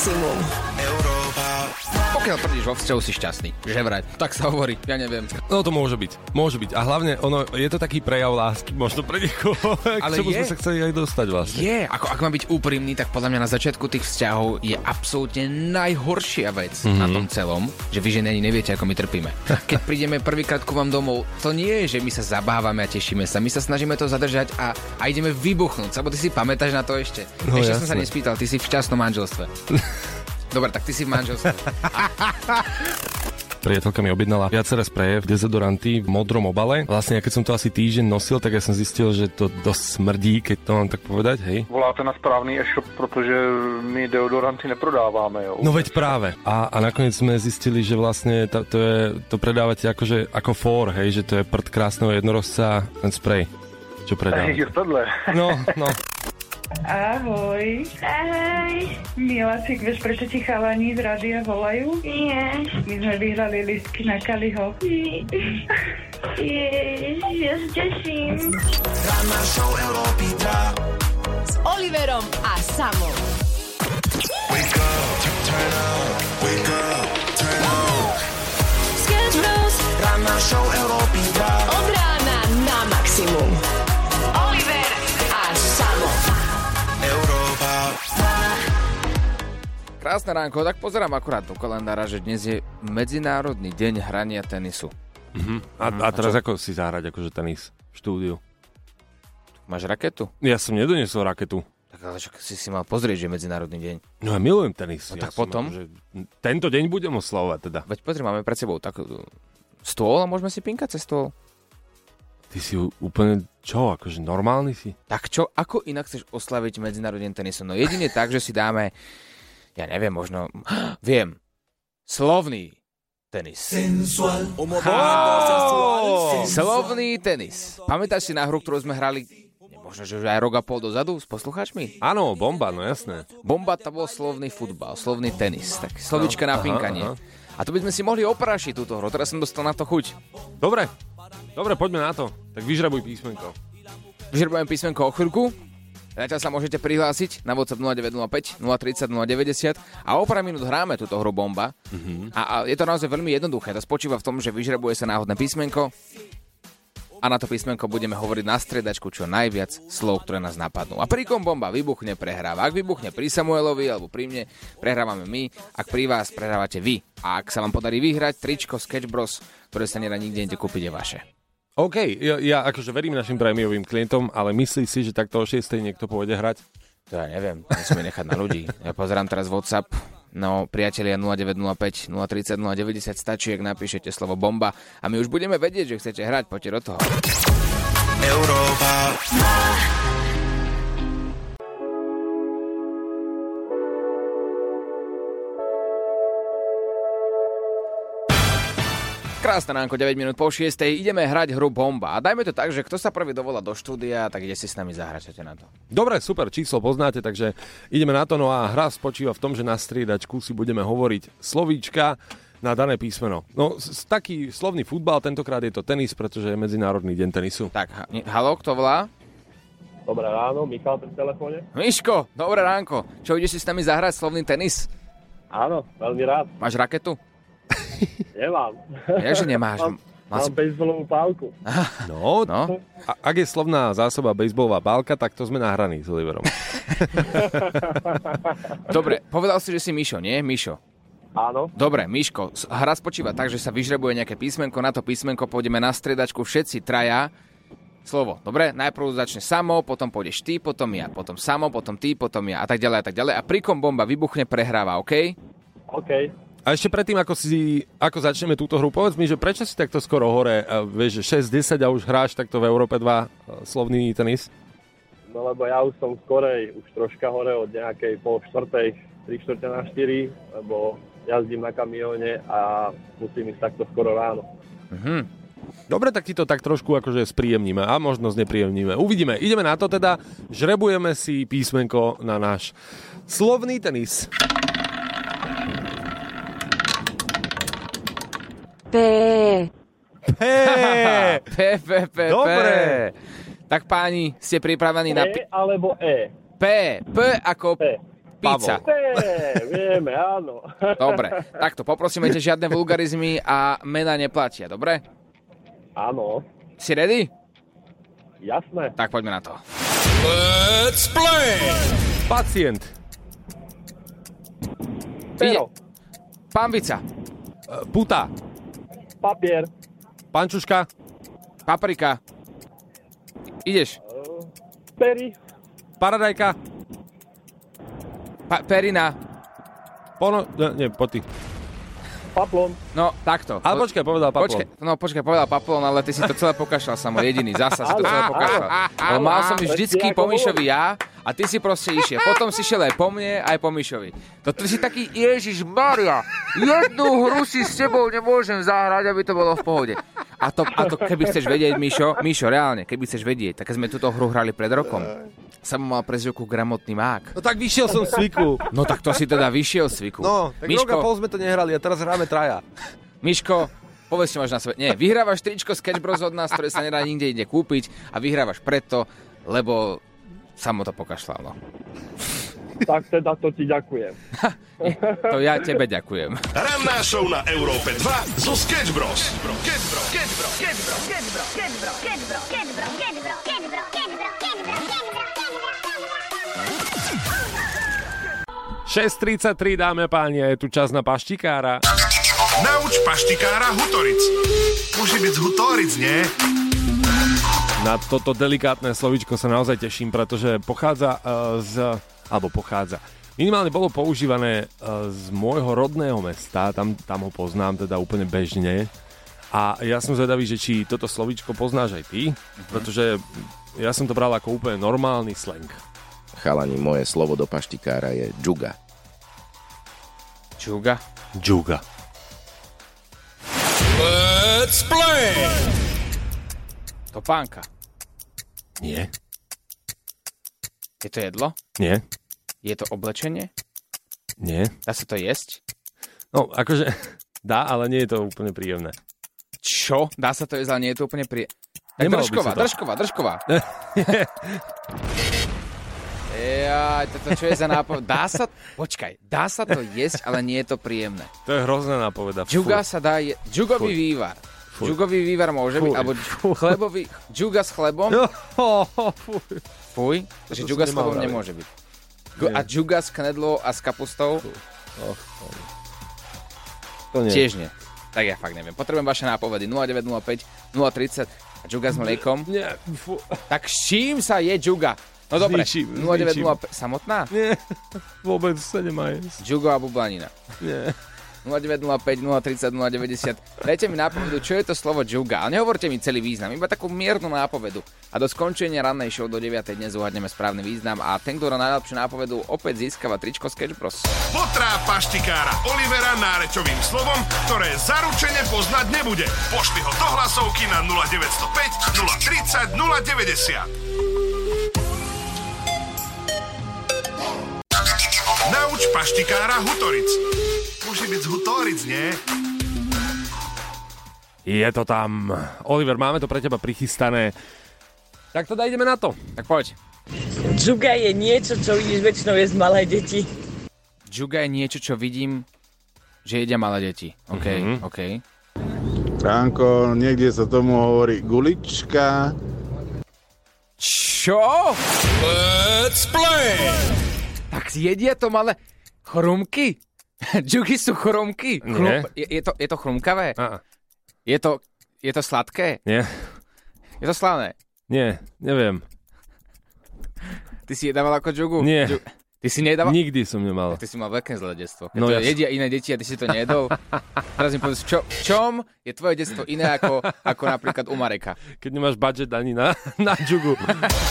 maximum. Pokiaľ tvrdíš vo vzťahu si šťastný, že vraj, tak sa hovorí, ja neviem. No to môže byť, môže byť. A hlavne, ono, je to taký prejav lásky, možno pre niekoho, Ale k čomu je. sme sa chceli aj dostať vlastne. Je, ako ak mám byť úprimný, tak podľa mňa na začiatku tých vzťahov je absolútne najhoršia vec mm-hmm. na tom celom, že vy ženy ani neviete, ako my trpíme. Keď prídeme prvýkrát ku vám domov, to nie je, že my sa zabávame a tešíme sa, my sa snažíme to zadržať a, a ideme vybuchnúť. Sabo ty si pamätáš na to ešte? No, ešte som sa jasné. nespýtal, ty si v šťastnom manželstve. Dobre, tak ty si v manželstve. Priateľka mi objednala viaceré spreje, dezodoranty v modrom obale. Vlastne, keď som to asi týždeň nosil, tak ja som zistil, že to dosť smrdí, keď to mám tak povedať, hej. Voláte na správný e-shop, protože my deodoranty neprodáváme, jo. No veď práve. A, a nakoniec sme zistili, že vlastne to, to, je, to predávate akože, ako for, hej, že to je prd krásneho jednorozca, ten sprej, čo predávate. Tohle. No, no. Ahoj. Ahoj. Miláčik, vieš, prečo ti chalani z rádia volajú? Nie. My sme vyhrali listky na Kaliho. Ježiš, ja sa teším. S Oliverom a Samom. Wake up, turn up, wake up, turn up. Sketch Bros. Ranná show Európy Krásne ránko, tak pozerám akurát do kalendára, že dnes je Medzinárodný deň hrania tenisu. A, a teraz ako si zahrať akože tenis v štúdiu? Máš raketu? Ja som nedoniesol raketu. Tak ale však si si mal pozrieť, že je Medzinárodný deň. No ja milujem tenis. No ja tak potom? Akože, tento deň budem oslavovať teda. Veď pozri, máme pred sebou takú stôl a môžeme si pinkať cez stôl. Ty si úplne, čo, akože normálny si? Tak čo, ako inak chceš oslaviť Medzinárodný tenisu? No jedine tak, že si dáme, ja neviem, možno, viem, slovný tenis. Oh! Slovný tenis. Pamätáš si na hru, ktorú sme hrali možno, že už aj rok a pol dozadu s poslucháčmi? Áno, bomba, no jasné. Bomba to bol slovný futbal, slovný tenis. Tak slovička na aha, pinkanie. aha. A to by sme si mohli oprášiť túto hru. Teraz som dostal na to chuť. Dobre, dobre, poďme na to. Tak vyžrebuj písmenko. Vyžrebujem písmenko o chvíľku. Zatiaľ sa môžete prihlásiť na WhatsApp 0905 030 090 a o pár minút hráme túto hru Bomba. Mm-hmm. A, a je to naozaj veľmi jednoduché. To spočíva v tom, že vyžrebuje sa náhodné písmenko a na to písmenko budeme hovoriť na striedačku čo najviac slov, ktoré nás napadnú. A pri kom bomba vybuchne, prehráva. Ak vybuchne pri Samuelovi alebo pri mne, prehrávame my. Ak pri vás, prehrávate vy. A ak sa vám podarí vyhrať, tričko Sketch Bros, ktoré sa nedá nikde inde kúpiť, je vaše. OK, ja, ja akože verím našim prémiovým klientom, ale myslíš si, že takto o 6. niekto pôjde hrať? To ja neviem, musíme nechať na ľudí. Ja pozerám teraz WhatsApp, no priatelia 0905 030 090 stačí, ak napíšete slovo bomba a my už budeme vedieť, že chcete hrať, poďte do toho. Krásne ránko, 9 minút po 6. Ideme hrať hru Bomba. A dajme to tak, že kto sa prvý dovolá do štúdia, tak ide si s nami zahrať, čo na to. Dobre, super, číslo poznáte, takže ideme na to. No a hra spočíva v tom, že na striedačku si budeme hovoriť slovíčka na dané písmeno. No, s- taký slovný futbal, tentokrát je to tenis, pretože je Medzinárodný deň tenisu. Tak, ha- ne- halo, kto volá? Dobré ráno, Michal pri telefóne. Miško, dobré ránko. Čo, ideš si s nami zahrať slovný tenis? Áno, veľmi rád. Máš raketu? Nemám. Ja, že nemáš. Mám, mám si- bejsbolovú pálku. No, No, a, ak je slovná zásoba bejsbolová pálka, tak to sme nahraní s Oliverom. dobre, povedal si, že si Mišo, nie? Mišo. Áno, Dobre, Miško, hra spočíva tak, že sa vyžrebuje nejaké písmenko, na to písmenko pôjdeme na striedačku všetci traja. Slovo, dobre? Najprv začne samo, potom pôjdeš ty, potom ja, potom samo, potom ty, potom ja a tak ďalej a tak ďalej. A prikom bomba vybuchne, prehráva, OK? OK. A ešte predtým, ako, si, ako začneme túto hru, povedz mi, že prečo si takto skoro hore, vieš, že 6-10 a už hráš takto v Európe 2 e, slovný tenis? No lebo ja už som skorej, už troška hore od nejakej pol štvrtej, 3 štvrte na 4, lebo jazdím na kamióne a musím ísť takto skoro ráno. Mhm. Dobre, tak ti to tak trošku akože spríjemníme a možno znepríjemníme. Uvidíme. Ideme na to teda. Žrebujeme si písmenko na náš slovný tenis. P. P, P, P, P. Dobre. Tak páni, ste pripravení na... E alebo E? P, P ako P. Pizza. Pavol. Nie, vieme, áno. Dobre, takto, poprosíme ťa žiadne vulgarizmy a mena neplatia, dobre? Áno, Si ready? jasné. Tak poďme na to. Pacient. Pero, Pambica, Puta. Papier, Pančuška. paprika. Ideš. pery, Paradajka. Pa- perina. Pono... Nie, nie, poď ty. paplon, No, takto. Ale počkaj, povedal Paplon. Počkaj, no počkaj, povedal Paplon, ale ty si to celé pokašľal samo jediný, zasa si to celé pokašľal. Ale mal som vždycky po Mišovi ja a ty si proste išiel. Potom si šiel aj po mne, aj po Mišovi. To ty si taký, Ježiš Maria, jednu hru si s tebou nemôžem zahrať, aby to bolo v pohode. A to, a to keby chceš vedieť, Mišo, Mišo, reálne, keby chceš vedieť, tak sme túto hru hrali pred rokom, som mal prezivku gramotný mák. No tak vyšiel som z cviku. No tak to si teda vyšiel z cviku. No, tak rok a pol sme to nehrali a teraz hráme traja. Miško, povedz, čo máš na sebe. Nie, vyhrávaš tričko Sketch Bros od nás, ktoré sa nedá nikde ide kúpiť a vyhrávaš preto, lebo samo to pokašľal. No. tak teda to ti ďakujem. To ja tebe ďakujem. Ranná show na Európe 2 zo Sketch Bros. Sketch Bros. Sketch Bros. 6.33, dáme páni, je tu čas na paštikára. Nauč paštikára Hutoric. Musí byť z Hutoric, nie? Na toto delikátne slovičko sa naozaj teším, pretože pochádza uh, z... alebo pochádza. Minimálne bolo používané uh, z môjho rodného mesta, tam, tam ho poznám teda úplne bežne. A ja som zvedavý, že či toto slovičko poznáš aj ty, pretože ja som to bral ako úplne normálny slang. Chalani, moje slovo do paštikára je džuga. Čuga. Džuga. Topánka. Nie, Je to jedlo? nie, Je to oblečenie? nie. Dá sa to jesť? No, akože dá, ale nie je to úplne príjemné. Čo? Dá sa to jesť, ale nie je to úplne prie... Tak Nemalo držková, držková, držková. Ja, toto čo je za nápad? Dá sa... Počkaj, dá sa to jesť, ale nie je to príjemné. To je hrozná nápoveda. Džuga sa dá je... Džugový vývar. Fuj. Džugový vývar môže byť, Fuj. alebo Fuj. chlebový... Džuga s chlebom? Jo, fuj. Fuj, som džuga s chlebom nemôže byť. Gu- A džuga s knedlou a s kapustou? To nie. Tiež nie. Tak ja fakt neviem. Potrebujem vaše nápovedy. 0905 030 a džuga s mliekom. Nie, fu, Tak s čím sa je džuga? No dobre, ničím, s 0905... Samotná? nie, vôbec sa nemá jesť. Džugo a bublanina. Nie. 0905 030 090. Dajte mi nápovedu, čo je to slovo džuga. Ale nehovorte mi celý význam, iba takú miernu nápovedu. A do skončenia rannej show do 9. dnes uhadneme správny význam a ten, kto dá najlepšiu nápovedu, opäť získava tričko Sketch Bros. Potrá paštikára Olivera nárečovým slovom, ktoré zaručene poznať nebude. Pošli ho do hlasovky na 0905 030 090. Nauč paštikára Hutoric. Musí byť z Hutoric, nie? Je to tam. Oliver, máme to pre teba prichystané. Tak teda ideme na to. Tak poď. Džuga je niečo, čo vidíš väčšinou jesť malé deti. Džuga je niečo, čo vidím, že jedia malé deti. OK, Mhm. OK. Franko, niekde sa tomu hovorí gulička. Čo? Let's play! Tak jedia to malé chrumky? Džugy sú chrumky? Nie. je, je, to, je to chrumkavé? A, Je to, je to sladké? nie, Je to slané? nie, neviem. Ty si jedával ako džugu? Nie. Džu- Ty si nedával? Nikdy som nemal. Ty si mal veľké zlé detstvo. Keď No no, to ja- jedia iné deti a ty si to nejedol. Teraz mi povedz, čo, v čom je tvoje detstvo iné ako, ako napríklad u Mareka? Keď nemáš budget ani na, na džugu.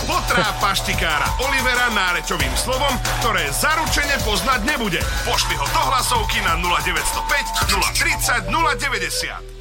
Potrá paštikára Olivera nárečovým slovom, ktoré zaručene poznať nebude. Pošli ho do hlasovky na 0905 030 090.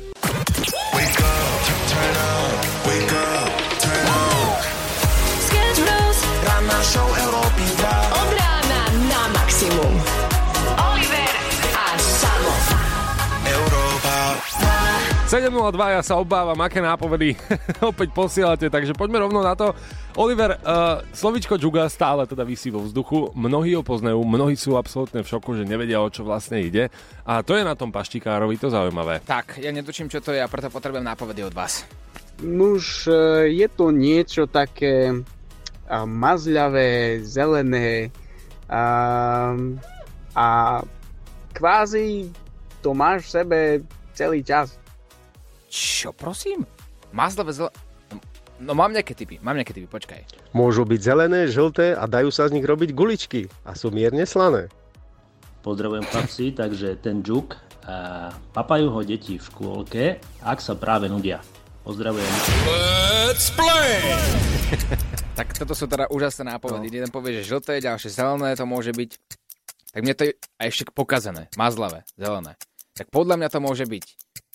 7.02, ja sa obávam, aké nápovedy opäť posielate, takže poďme rovno na to. Oliver, uh, slovičko džuga stále teda vysí vo vzduchu. Mnohí ho poznajú, mnohí sú absolútne v šoku, že nevedia, o čo vlastne ide. A to je na tom paštikárovi to zaujímavé. Tak, ja netučím, čo to je a preto potrebujem nápovedy od vás. Nuž, e, je to niečo také a, mazľavé, zelené a, a kvázi to máš v sebe celý čas. Čo, prosím? Mazlové zel... No mám nejaké typy, mám nejaké typy, počkaj. Môžu byť zelené, žlté a dajú sa z nich robiť guličky a sú mierne slané. Pozdravujem chlapci, takže ten džuk, a papajú ho deti v škôlke, ak sa práve nudia. Pozdravujem. Let's play! tak toto sú teda úžasné nápovedy. No. Jeden povie, že žlté, ďalšie zelené to môže byť. Tak mne to je a ešte pokazené, mazlavé, zelené. Tak podľa mňa to môže byť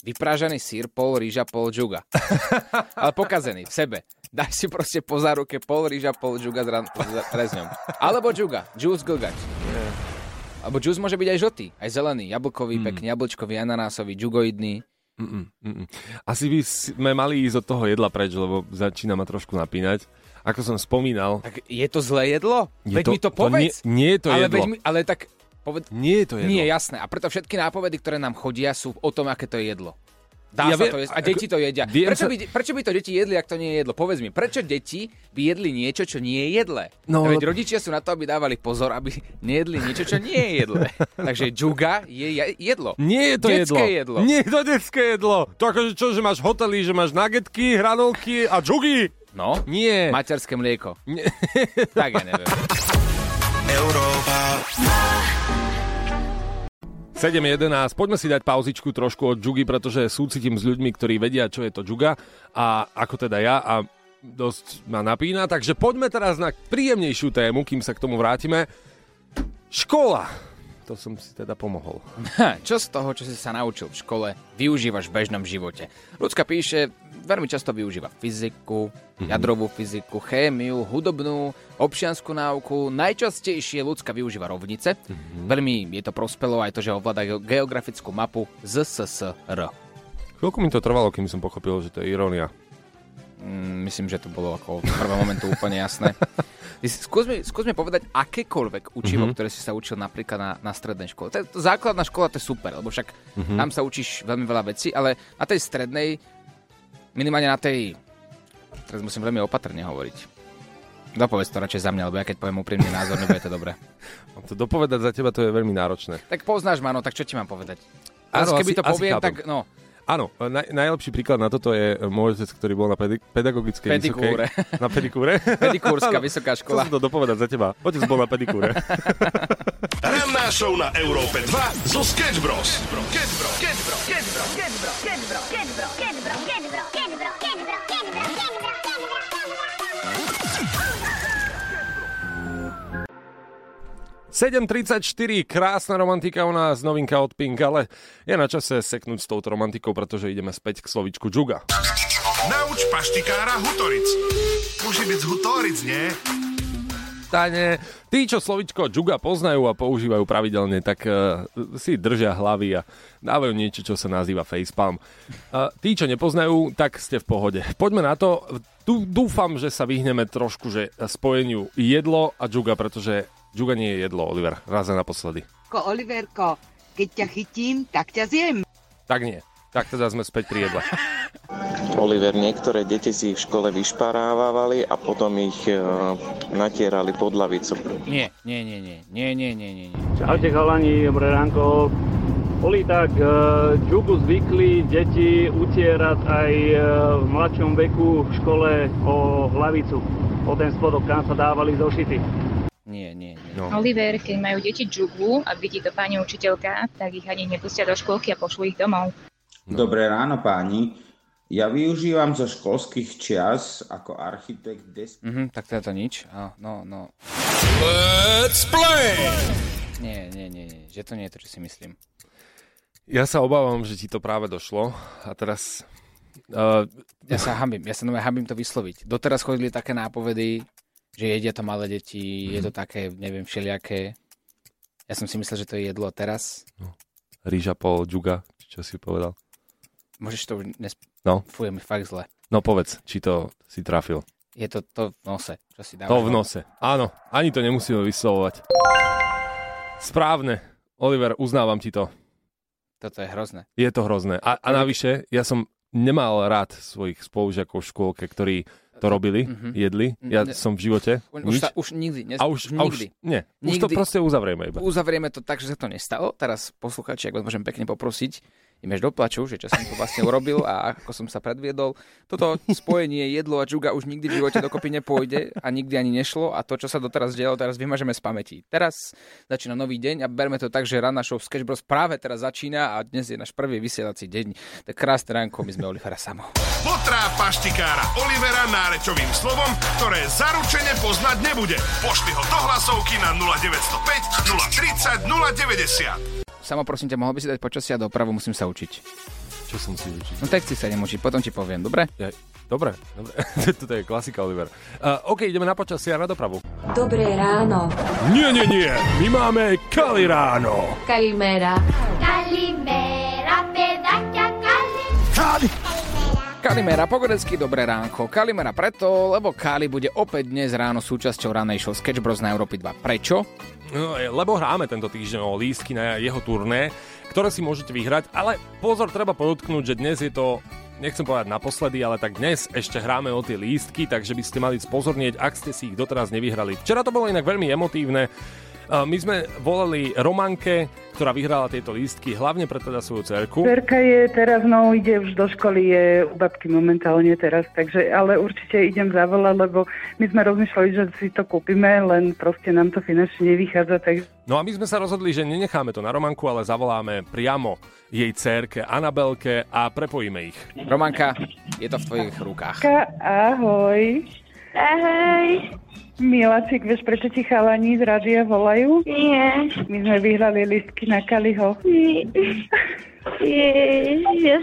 vyprážaný sír, pol rýža, pol džuga. Ale pokazený, v sebe. Daj si proste po záruke pol rýža, pol džuga s, ran- s rezňom. Alebo džuga, juice glgač. Alebo juice môže byť aj žltý, aj zelený, jablkový, mm. pekný, jablčkový, ananásový, džugoidný. Mm-mm, mm-mm. Asi by sme mali ísť od toho jedla preč, lebo začína ma trošku napínať. Ako som spomínal... Tak je to zlé jedlo? Je veď to, mi to povedz. To nie, nie je to ale jedlo. Veď mi, ale tak poved... Nie je to jedlo. Nie, jasné. A preto všetky nápovedy, ktoré nám chodia, sú o tom, aké to je jedlo. Dá Ja sa viem, to jesť. A deti to jedia. Prečo, sa- by, prečo by to deti jedli, ak to nie je jedlo? Povedz mi, prečo deti by jedli niečo, čo nie je jedlé? No, Veď rodičia sú na to, aby dávali pozor, aby nejedli niečo, čo nie je jedlé. Takže džuga je je- jedlo. Nie je to Detské jedlo. jedlo. Nie je to detské jedlo. To akože čo, že máš hotely, že máš nuggetky, hranolky a džugy. No, Nie. materské mlieko. tak ja neviem. Európa. 7.11, poďme si dať pauzičku trošku od džugy, pretože súcitím s ľuďmi, ktorí vedia, čo je to džuga a ako teda ja a dosť ma napína, takže poďme teraz na príjemnejšiu tému, kým sa k tomu vrátime. Škola. To som si teda pomohol. Ha, čo z toho, čo si sa naučil v škole, využívaš v bežnom živote? Ľudská píše, veľmi často využíva fyziku, mm-hmm. jadrovú fyziku, chémiu, hudobnú, občianskú náuku. Najčastejšie ľudská využíva rovnice. Mm-hmm. Veľmi je to prospelo aj to, že ovláda ge- geografickú mapu ZSSR. Chvíľku mi to trvalo, kým som pochopil, že to je irónia. Mm, myslím, že to bolo ako v prvom momentu úplne jasné. Skús mi, skús mi povedať akékoľvek učivo, Mhm. mm-hmm. ktoré si sa učil napríklad na, na strednej škole. To, je- to základná škola to je super, lebo však Mhm. mm-hmm. tam sa učíš veľmi veľa vecí, ale na tej strednej, minimálne na tej, teraz musím veľmi opatrne hovoriť. Dopovedz to radšej za mňa, lebo ja keď poviem úprimný názor, nebude to dobré. Mám to dopovedať za teba, to je veľmi náročné. Tak poznáš ma, no, tak čo ti mám povedať? Áno, keby asi- to asi poviem, chápem. tak no, Áno, naj, najlepší príklad na toto je môj otec, ktorý bol na pedi- pedagogickej Pedikúre. vysokej... Na pedikúre? Pedikúrska vysoká Chcel škola. som to dopovedať za teba. Otec bol na pedikúre. Ranná show na Európe 2 zo Sketch Bros. Sketch Bros. Sketch Bros. Sketch Bros. 7.34, krásna romantika u nás, novinka od Pink, ale je na čase seknúť s touto romantikou, pretože ideme späť k slovičku džuga. Nauč paštikára Hutoric. Môže byť z Hutoric, nie? Tane, tí, čo slovičko džuga poznajú a používajú pravidelne, tak uh, si držia hlavy a dávajú niečo, čo sa nazýva facepalm. Uh, tí, čo nepoznajú, tak ste v pohode. Poďme na to. Tu dúfam, že sa vyhneme trošku že spojeniu jedlo a džuga, pretože Džuga je jedlo, Oliver, raz a naposledy. Ko, Oliverko, keď ťa chytím, tak ťa zjem. Tak nie. Tak teda sme späť pri jedle. Oliver, niektoré deti si v škole vyšparávali a potom ich e, natierali pod lavicu. Nie, nie, nie, nie, nie, nie, nie, nie. Čaute chalani, dobré ránko. Boli tak e, džugu zvykli deti utierať aj e, v mladšom veku v škole o hlavicu. O ten spodok, kam sa dávali zošity. Nie, nie, No. Oliver, keď majú deti džugu a vidí to pani učiteľka, tak ich ani nepustia do školky a pošlu ich domov. Dobré ráno páni. Ja využívam zo školských čias ako architekt des... Mhm, tak teda to nič. No, no. Let's play! Nie, nie, nie, nie, že to nie je to, čo si myslím. Ja sa obávam, že ti to práve došlo a teraz... Uh, Ja sa hambím, ja sa nové hambím to vysloviť. Doteraz chodili také nápovedy, že jedia to malé deti, je to také, neviem, všelijaké. Ja som si myslel, že to je jedlo teraz. Ríža pol džuga, čo si povedal. Môžeš to už... Nesp- No. Fuj, je mi fakt zle. No povedz, či to si trafil. Je to to v nose, čo si dávaš. To v nose. Áno, ani to nemusíme vyslovovať. Správne. Oliver, uznávam ti to. Toto je hrozné. Je to hrozné. A, a navyše, ja som nemal rád svojich spolužiakov v škôlke, ktorí to robili, Mhm. jedli. Ja Ne- som v živote. Už, nič. už, sa, už nikdy. Nes, a už, a už, nikdy. nie, už to Nikdy. proste uzavrieme iba. Uzavrieme to tak, že sa to nestalo. Teraz posluchači, ak vás môžem pekne poprosiť, ideme až do že čo som to vlastne urobil a ako som sa predviedol. Toto spojenie jedlo a džuga už nikdy v živote dokopy nepôjde a nikdy ani nešlo a to, čo sa doteraz dialo, teraz vymažeme z pamäti. Teraz začína nový deň a berme to tak, že ranná show Sketch Bros práve teraz začína a dnes je náš prvý vysielací deň. Tak krásne ránko, my sme Olivera Samo. Potrá paštikára Olivera nárečovým slovom, ktoré zaručene poznať nebude. Pošli ho do hlasovky na 0905 030 090. Samo prosím ťa, mohol by si dať počasia a dopravu, musím sa učiť. Čo som si učiť? No texty sa idem učiť, potom ti poviem, dobre? Ja, dobre, dobre. Toto je klasika, Oliver. Uh, OK, ideme na počasie a na dopravu. Dobré ráno. Nie, nie, nie. My máme Kali ráno. Kalimera. Kalimera, pedaťa, Kali. Kalimera, pogodecký dobré ránko. Kalimera preto, lebo Kali bude opäť dnes ráno súčasťou ranej show Sketch Bros na Európy 2. Prečo? No, je- lebo hráme tento týždeň o lístky na jeho turné, ktoré si môžete vyhrať, ale pozor, treba podotknúť, že dnes je to nechcem povedať naposledy, ale tak dnes ešte hráme o tie lístky, takže by ste mali spozornieť, ak ste si ich doteraz nevyhrali. Včera to bolo inak veľmi emotívne. My sme volali Romanke, ktorá vyhrala tieto lístky, hlavne pre teda svoju cerku. Cerka je teraz, no ide už do školy, je u babky momentálne teraz, takže, ale určite idem zavolať, lebo my sme rozmýšľali, že si to kúpime, len proste nám to finančne nevychádza, takže No a my sme sa rozhodli, že nenecháme to na Romanku, ale zavoláme priamo jej cerke Anabelke a prepojíme ich. Romanka, je to v tvojich rukách. Ka, ahoj. Ahoj. Miláčik, vieš, prečo ti chalani z rádia volajú? Nie. My sme vyhrali listky na Kaliho. Jež, ja.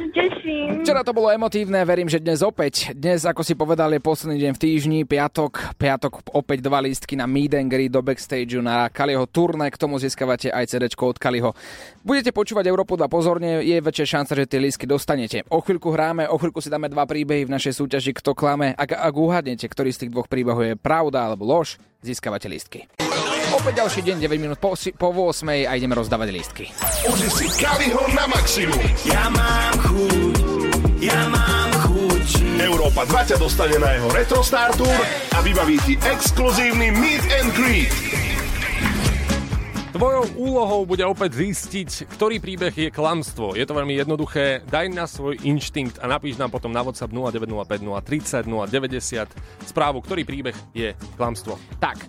Včera to bolo emotívne, verím, že dnes opäť. Dnes, ako si povedal, je posledný deň v týždni, piatok. Piatok opäť dva lístky na Meet and Greet do backstage na Kaliho turné, k tomu získavate aj CD od Kaliho. Budete počúvať Európu 2 pozorne, je väčšia šanca, že tie lístky dostanete. O chvíľku hráme, o chvíľku si dáme dva príbehy v našej súťaži Kto klame. Ak, ak uhadnete, ktorý z tých dvoch príbehov je pravda alebo lož, získavate lístky. Opäť ďalší deň, 9 minút po, po 8 a ideme rozdávať lístky. Uži si Kaliho na maximum. Ja mám chuť, ja mám chuť. Európa 2 ťa dostane na jeho Retro Star Tour a vybaví ti exkluzívny Meet and Greet. Tvojou úlohou bude opäť zistiť, ktorý príbeh je klamstvo. Je to veľmi jednoduché. Daj na svoj inštinkt a napíš nám potom na WhatsApp 0905 030 090 správu, ktorý príbeh je klamstvo. Tak,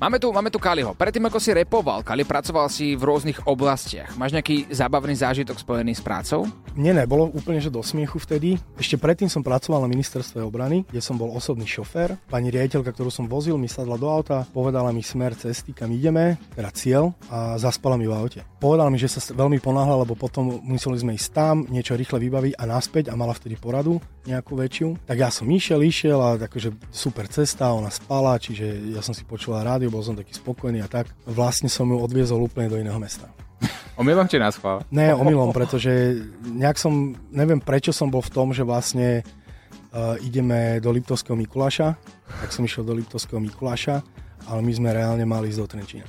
máme tu, máme tu Kaliho. Predtým, ako si repoval, Kali, pracoval si v rôznych oblastiach. Máš nejaký zábavný zážitok spojený s prácou? Nie, ne, bolo úplne že do smiechu vtedy. Ešte predtým som pracoval na ministerstve obrany, kde som bol osobný šofér. Pani riaditeľka, ktorú som vozil, mi sadla do auta, povedala mi smer cesty, kam ideme, teda cieľ a zaspala mi v aute. Povedala mi, že sa veľmi ponáhla, lebo potom museli sme ísť tam, niečo rýchle vybaviť a naspäť a mala vtedy poradu nejakú väčšiu. Tak ja som išiel, išiel a akože super cesta, ona spala, čiže ja som si počula rádio, bol som taký spokojný a tak. Vlastne som ju odviezol úplne do iného mesta. Omylom či nás chvál? Ne, omylom, pretože nejak som, neviem prečo som bol v tom, že vlastne uh, ideme do Liptovského Mikuláša, tak som išiel do Liptovského Mikuláša, ale my sme reálne mali ísť do Trenčína.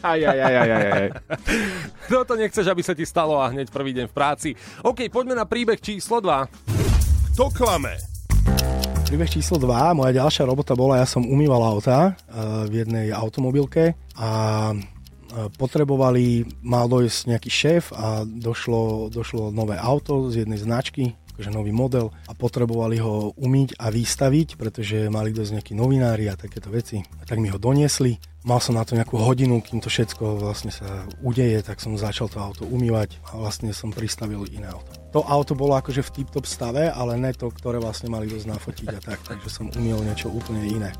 Aj, aj, aj, aj, aj, aj. Kto to nechceš, aby sa ti stalo a hneď prvý deň v práci. OK, poďme na príbeh číslo 2. To klame. Príbeh číslo 2, moja ďalšia robota bola, ja som umýval auta uh, v jednej automobilke a uh, potrebovali, mal dojsť nejaký šéf a došlo, došlo nové auto z jednej značky, akože nový model a potrebovali ho umyť a vystaviť, pretože mali dosť nejakí novinári a takéto veci. A tak mi ho doniesli. Mal som na to nejakú hodinu, kým to všetko vlastne sa udeje, tak som začal to auto umývať a vlastne som pristavil iné auto. To auto bolo akože v tip-top stave, ale ne to, ktoré vlastne mali dosť nafotiť a tak, takže som umýl niečo úplne iné.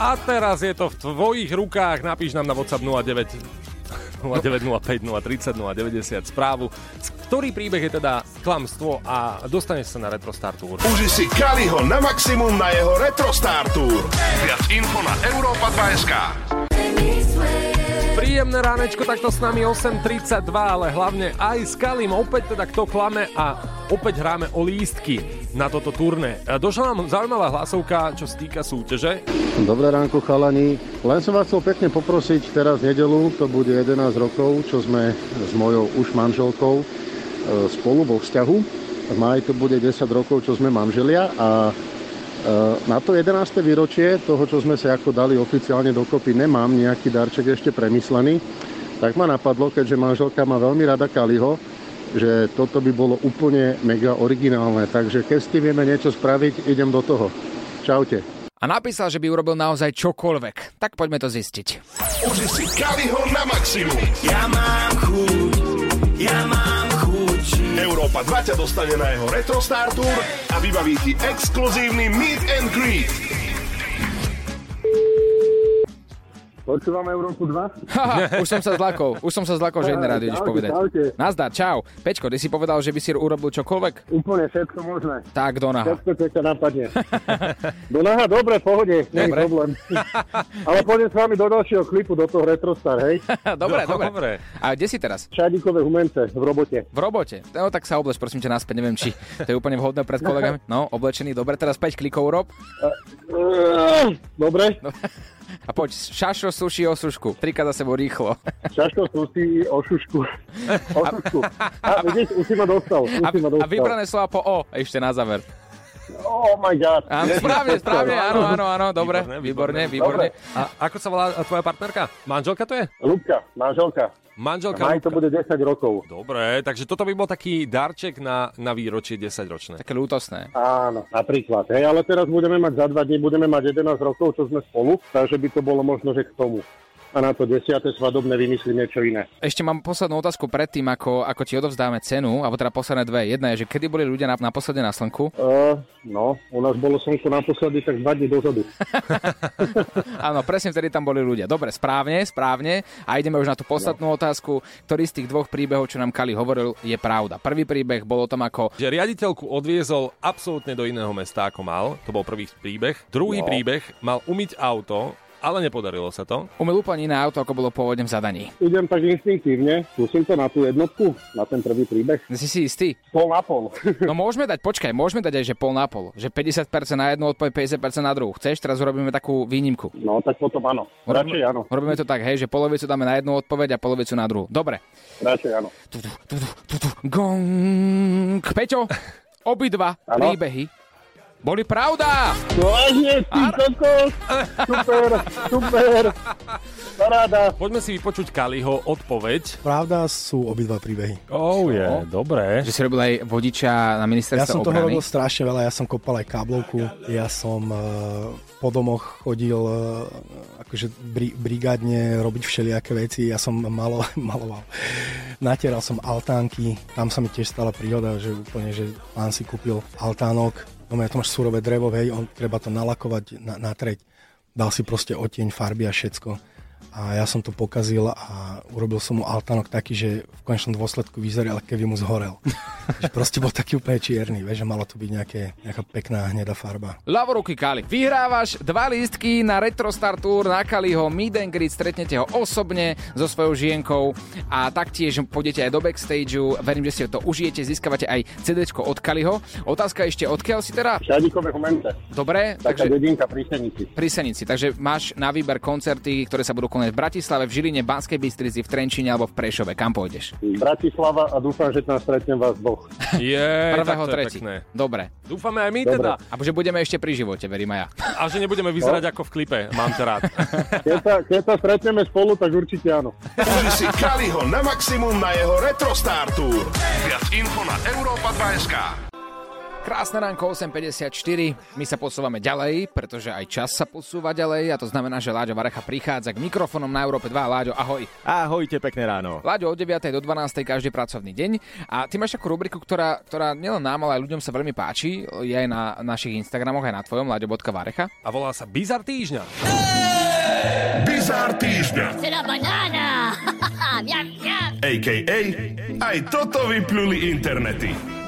A teraz je to v tvojich rukách. Napíš nám na WhatsApp 09 0905 030 090 správu. Ktorý príbeh je teda klamstvo a dostaneš sa na Retro Star Tour. Uži si Kaliho na maximum na jeho Retro Star Tour. Viac info na Európa 2.sk. Príjemné ránečko, takto s nami 8.32, ale hlavne aj s Kalim. Opäť teda kto klame a opäť hráme o lístky. Na toto turné. E, Došla nám zaujímavá hlasovka, čo sa týka súťaže. Dobré ránko chalani. Len som vás chcel pekne poprosiť teraz nedelu, to bude 11 rokov, čo sme s mojou už manželkou e, spolu vo vzťahu. V máji to bude 10 rokov, čo sme manželia a e, na to 11. výročie toho, čo sme sa ako dali oficiálne dokopy, nemám nejaký darček ešte premyslený. Tak ma napadlo, keďže manželka má veľmi rada Kaliho, že toto by bolo úplne mega originálne. Takže keď s tým vieme niečo spraviť, idem do toho. Čaute. A napísal, že by urobil naozaj čokoľvek. Tak poďme to zistiť. Uži si Kaliho na maximum. Ja mám chuť, ja mám chuť. Európa 2 ťa dostane na jeho Retro Star Tour a vybaví ti exkluzívny Meet and Greet. Počúvam Európu 2? Haha, už som sa zlakol, už som sa zlakol, že iné rádio ideš povedať. čaute. Nazdar, čau. Pečko, ty si povedal, že by si urobil čokoľvek? Úplne všetko možné. Tak, do naha. Všetko, čo ťa napadne. Do naha, dobre, pohode, nie je Dobre. problém. Ale pôjdem s vami do ďalšieho klipu, do toho Retrostar, hej? dobre, No, dobre. dobre. A kde si teraz? Šadíkové humence v robote. V robote. No tak sa obleč, prosím ťa, naspäť. Neviem, či to je úplne vhodné pred kolegami. No, oblečený. Dobre, teraz 5 klikov rob. Dobre. A poď, šašo, suši, osušku. Trika za sebou rýchlo. Šaško, susí, o šušku. O šušku. A vidíš, už si ma dostal. Už A, si ma a vybrané slova po O ešte na záver. Oh my god. Áno, správne, správne, áno, áno, áno, dobre, výborne, výborne. A ako sa volá tvoja partnerka? Manželka to je? Ľubka, manželka. Manželka Maj to bude 10 rokov. Dobre, takže toto by bol taký darček na, na výročie 10 ročné. Také ľútosné. Áno, napríklad. Hej, ale teraz budeme mať za dva dní, budeme mať 11 rokov, čo sme spolu, takže by to bolo možno, že k tomu. A na to desiate svadobné vymyslím niečo iné. Ešte mám poslednú otázku predtým, ako, ako ti odovzdáme cenu, alebo teda posledné dve. Jedna je, že kedy boli ľudia na, naposledy na slnku? Uh, no, u nás bolo slnko naposledy tak dva dní dozadu. Áno, presne vtedy tam boli ľudia. Dobre, správne, správne. A ideme už na tú poslednú otázku. Ktorý z tých dvoch príbehov, čo nám Kali hovoril, je pravda? Prvý príbeh bol o tom, ako Že riaditeľku odviezol absolútne do iného mesta, ako mal. To bol prvý príbeh. Druhý No. príbeh mal umyť auto, ale nepodarilo sa to. umel úplne iné auto, ako bolo pôvodne v zadaní. Idem tak inštinktívne, skúsim to na tú jednotku, na ten prvý príbeh. Si si istý? Pol na pol. No môžeme dať, počkaj, môžeme dať aj, že pol na pol. Že 50% na jednu odpoveď, 50% na druhú. Chceš? Teraz urobíme takú výnimku. No, tak potom áno. Radšej áno. Robíme to tak, hej, že polovicu dáme na jednu odpoveď a polovicu na druhú. Dobre. Radšej áno. Gong. Peťo, obidva príbehy boli pravda. Vážne, ty kokos. Super, super. Paráda. Poďme si vypočuť Kaliho odpoveď. Pravda sú obidva príbehy. Oh, je, No. dobré. Že si robil aj vodiča na Ja ministerstve som toho obrany. robil strašne veľa, ja som kopal aj káblovku, ja som uh, po domoch chodil uh, akože bri- brigádne robiť všelijaké veci, ja som malo, maloval, natieral som altánky, tam sa mi tiež stala príhoda, že úplne, že pán si kúpil altánok, no ja to máš surové drevo, hej, on, treba to nalakovať, na, natreť, dal si proste oteň, farby a všetko. A ja som to pokazil a urobil som mu altánok taký, že v konečnom dôsledku vyzeral, keby mu zhorel. proste bol taký úplne čierny, vieš, že malo to byť nejaké, nejaká pekná hnedá farba. Ľavoruky Kali. Vyhrávaš dva lístky na Retro Star Tour na Kaliho Meet and Greet, stretnete ho osobne so svojou žienkou a taktiež pôjdete aj do backstageu. Verím, že si to užijete, získavate aj CD od Kaliho. Otázka ešte, odkiaľ si teda? Šadíkové humente. Dobre, Taká takže dedinka pri Senici. pri Senici. Takže máš na výber koncerty, ktoré sa budú konať v Bratislave, v Žiline, Banskej Bystrici, v Trenčine alebo v Prešove. Kam pôjdeš? Bratislava a dúfam, že tam stretnem vás dvoch. Je, Prvého, to tretí. pekné. Dobre. Dúfame aj my Dobre. teda. A že budeme ešte pri živote, verím aj ja. A že nebudeme vyzerať ako v klipe. Mám ťa rád. Keď sa, keď sa stretneme spolu, tak určite áno. Uži si Kaliho na maximum na jeho Retro Tour. Viac info na Europa 2.sk. Krásne ránko 8.54, my sa posúvame ďalej, pretože aj čas sa posúva ďalej a to znamená, že Láďo Varecha prichádza k mikrofónom na Európe 2. Láďo, ahoj. Ahojte, pekné ráno. Láďo od 9. do 12. každý pracovný deň a ty máš takú rubriku, ktorá, ktorá nielen nám, ale aj ľuďom sa veľmi páči, je aj na našich Instagramoch, aj na tvojom, Láďo.varecha. A volá sa Bizar týždňa. Bizár týždňa. Será banana. miam, miam. A.k.a. Aj toto vypluli internety.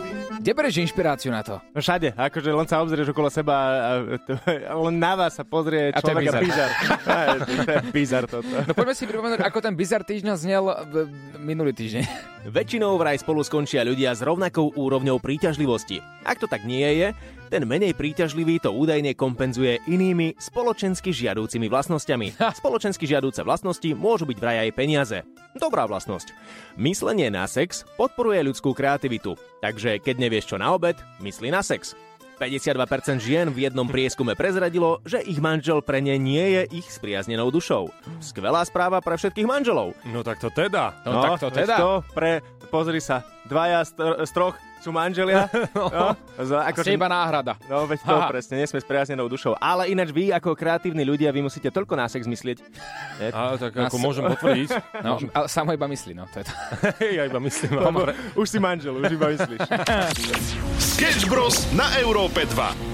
Kde bereš inšpiráciu na to? No všade, akože len sa obzrieš okolo seba a to, len na vás sa pozrie A človek a bizar. to je bizar toto. No poďme si pripomenúť, ako ten bizar týždňa znel v- minulý týždeň. Väčšinou vraj spolu skončia ľudia s rovnakou úrovňou príťažlivosti. Ak to tak nie je, ten menej príťažlivý to údajne kompenzuje inými spoločensky žiadúcimi vlastnosťami. Spoločensky žiadúce vlastnosti môžu byť vraj aj peniaze. Dobrá vlastnosť. Myslenie na sex podporuje ľudskú kreativitu. Takže keď nevieš čo na obed, myslí na sex. 52% žien v jednom prieskume prezradilo, že ich manžel pre ne nie je ich spriaznenou dušou. Skvelá správa pre všetkých manželov. No tak to teda. No, tak to veď teda. To pre, pozri sa, dvaja z troch sú manželia. No. Za, Ste iba náhrada. No veď to Aha. presne, nesme spriaznenou dušou. Ale ináč vy ako kreatívni ľudia, vy musíte toľko na sex myslieť. Nie? A tak Na ako s- môžem potvrdiť. No, ale samo iba myslí, no. To je to. ja iba myslím. Lebo už si manžel, už iba myslíš. Sketch Bros. na Európe 2.